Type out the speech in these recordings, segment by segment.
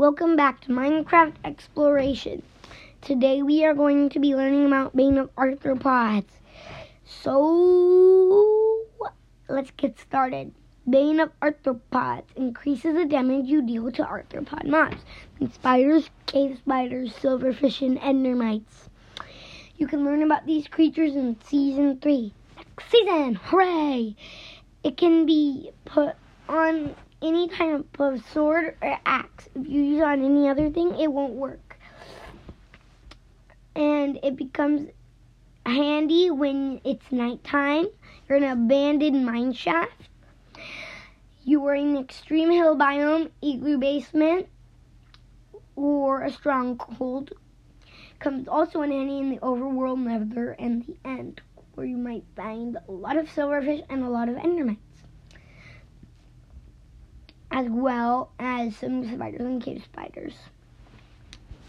Welcome back to Minecraft Exploration. Today we are going to be learning about Bane of Arthropods. So, let's get started. Bane of Arthropods increases the damage you deal to arthropod mobs, spiders, cave spiders, silverfish, and endermites. You can learn about these creatures in Season 3. Next season! Hooray! It can be put on any type of sword or axe. If you use it on any other thing, it won't work. And it becomes handy when it's nighttime. You're in an abandoned mine shaft. You are in an extreme hill biome, igloo basement, or a stronghold. Comes also in handy in the overworld nether and the end, where you might find a lot of silverfish and a lot of endermites as well as some spiders and cave spiders.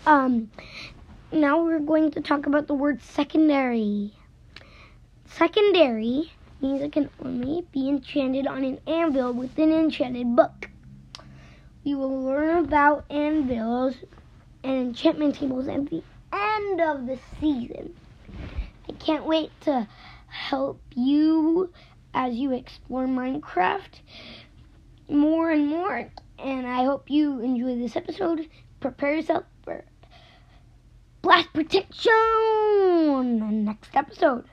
Um, now we're going to talk about the word secondary. Secondary means it can only be enchanted on an anvil with an enchanted book. We will learn about anvils and enchantment tables at the end of the season. I can't wait to help you as you explore Minecraft more and more. And I hope you enjoy this episode. Prepare yourself for blast protection next episode.